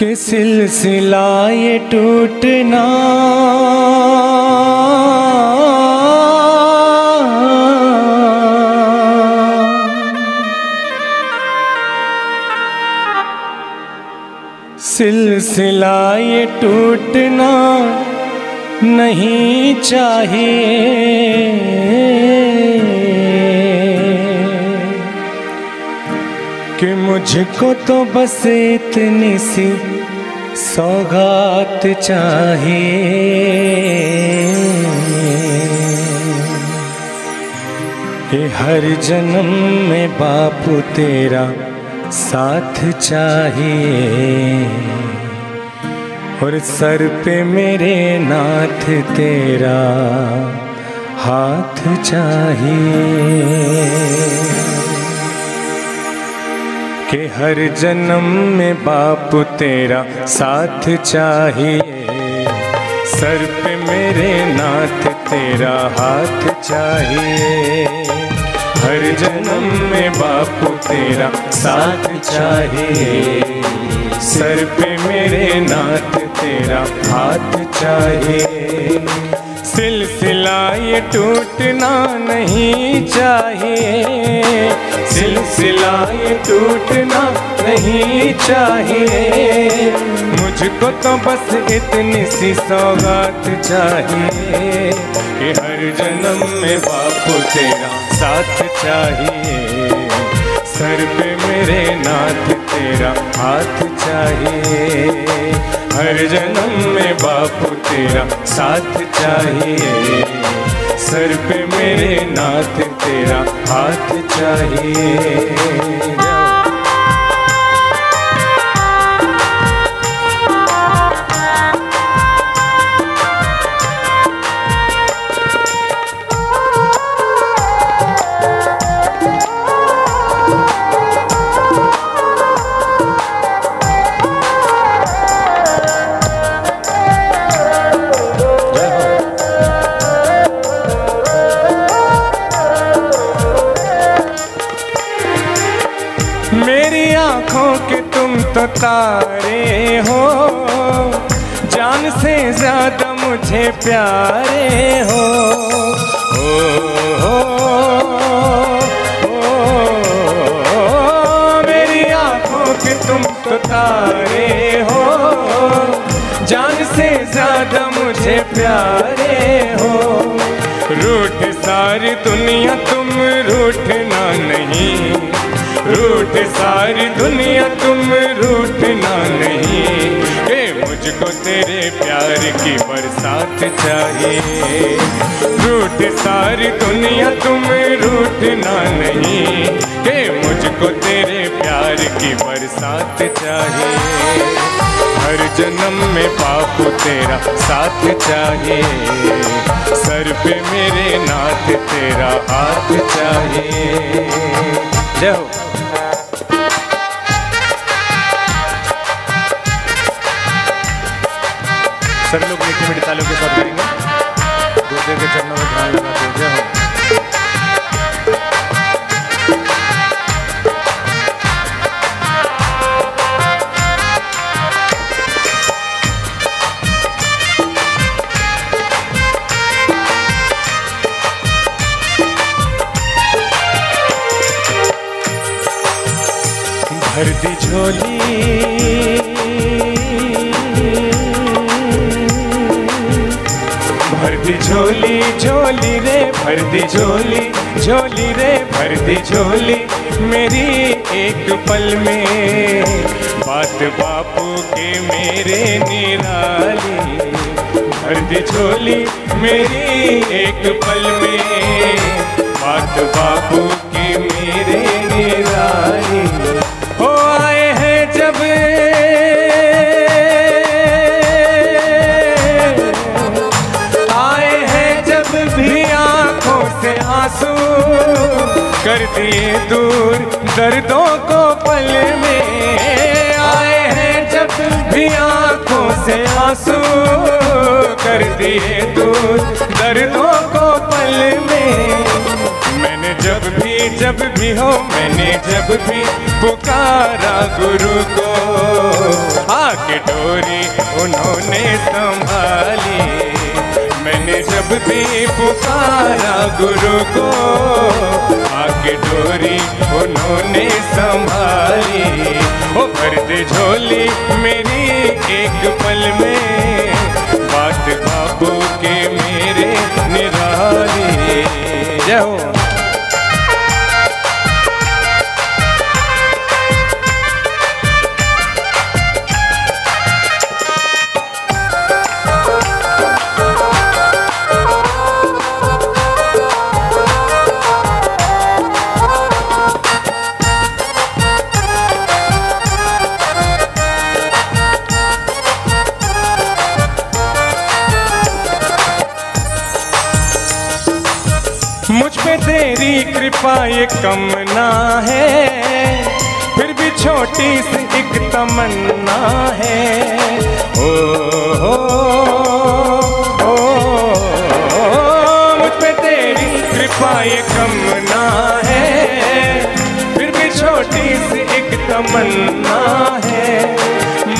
कि सिलसिला ये टूटना। सिलसिला ये टूटना नहीं चाहिए। कि मुझको तो बस इतनी सी सौगात चाहिए कि हर जन्म में बापू तेरा साथ चाहिए। और सर पे मेरे नाथ तेरा हाथ चाहिए। हर जन्म में बाप तेरा साथ चाहिए। सर पे मेरे नाथ तेरा हाथ चाहिए। हर जन्म में बाप तेरा साथ चाहिए। सर पे मेरे नाथ तेरा हाथ चाहिए। सिलसिला ये टूटना नहीं चाहिए। सिलसिला टूटना नहीं चाहिए मुझको तो बस इतनी सी सौगात चाहिए कि हर जन्म में बापू तेरा साथ चाहिए। सर पे मेरे नाथ तेरा हाथ चाहिए। हर जन्म में बापू तेरा साथ चाहिए। सर पे मेरे नाथ तेरा हाथ चाहिए। मेरी आँखों के तुम तो तारे हो। जान से ज़्यादा मुझे प्यारे हो। मेरी आँखों के तुम तो तारे हो। जान से ज़्यादा मुझे प्यारे हो। रूठ सारी दुनिया रूठ सारी दुनिया तुम रूठना नहीं के मुझको तेरे प्यार की बरसात चाहिए। रूठ, सारी दुनिया तुम रूठना नहीं के मुझको तेरे प्यार की बरसात चाहिए। हर जन्म में पाप तेरा साथ चाहिए। सर पे मेरे नाथ तेरा हाथ चाहिए। जय हो। मीठी मीठी तालियों के साथ करेंगे। गुरुदेव के चरणों में ध्यान लगाते हुए जय हो। झोली झोली झोली रे, भर दी झोली झोली रे, भर दी झोली। मेरी एक पल में बात बापू के मेरे निराली। भर दी झोली, मेरी एक पल में बात बापू कर दिए दूर, दर्दों को पल में। आए हैं जब भी आँखों से आँसू कर दिए दूर, दर्दों को पल में। मैंने जब भी जब भी हो, मैंने जब भी पुकारा गुरु को। आके डोरी उन्होंने संभाली। मैंने जब भी पुकारा गुरु को आके डोरी उन्होंने संभाली। वो भर झोली मेरी एक पल में, बात बाबू के मेरे निराली। जय हो। तेरी कृपा ये कम ना है। फिर भी छोटी सी एक तमन्ना है। ओ हो ओ, मुझ पे तेरी कृपा ये कम ना है। फिर भी छोटी सी एक तमन्ना है।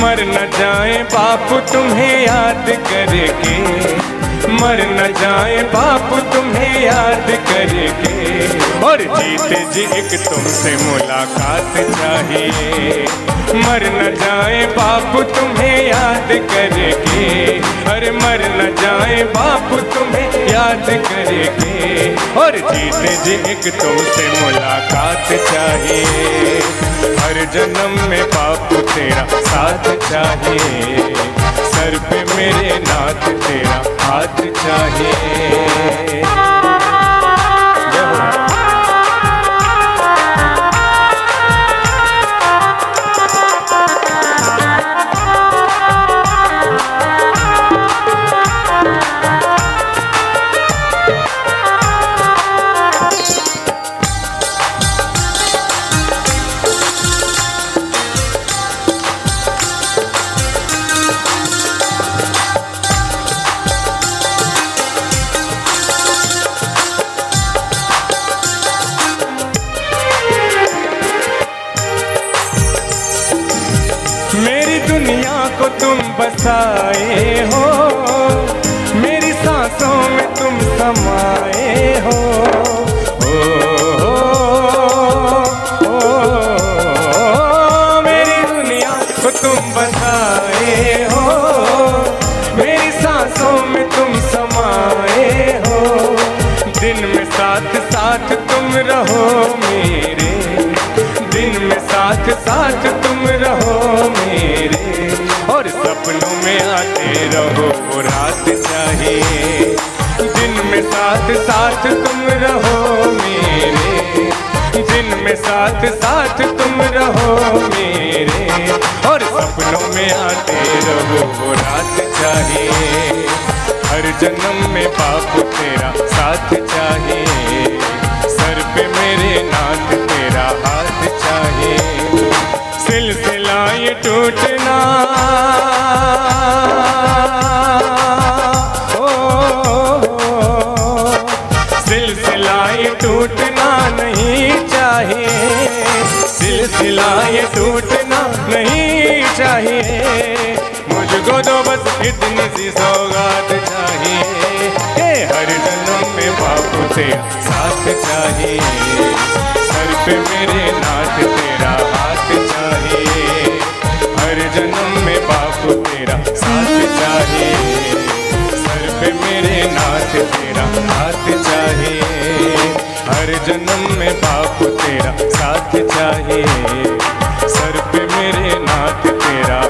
मर न जाए बाप तुम्हें याद करके। मर न जाए बाप तुम्हें याद करके। और जीते जी एक तुमसे मुलाकात चाहिए। मर न जाए बाप तुम्हें याद करके अरे मर न जाए बाप तुम्हें याद करके और जीते जी एक तुमसे मुलाकात चाहिए। हर जन्म में बाप तेरा साथ चाहिए। सर पे मेरे नाथ तेरा हाथ चाहिए। तुम बसाए हो मेरी सांसों में तुम समाए हो मेरी दुनिया को तुम बसाए हो मेरी सांसों में तुम समाए हो दिन में साथ साथ तुम रहो मेरे दिन में साथ साथ तुम रहो रहो रात चाहिए। दिन में साथ साथ तुम रहो मेरे। दिन में साथ साथ तुम रहो मेरे। और सपनों में आते रहो रात चाहिए। हर जन्म में पाप तेरा साथ चाहिए। सर पे मेरे नाथ, तेरा हाथ चाहिए। सिलसिला ये टूटना। मुझको तो बस इतनी सी सौगात चाहिए। हर जन्म में बापू तेरा साथ चाहिए। सर पे मेरे नाथ तेरा हाथ चाहिए। हर जन्म में बापू तेरा साथ चाहिए। सर पे मेरे नाथ तेरा हाथ चाहिए। हर जन्म में बाप तेरा साथ चाहिए। सर पे मेरे नाथ तेरा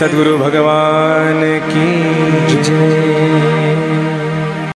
सदगुरु भगवान की जय।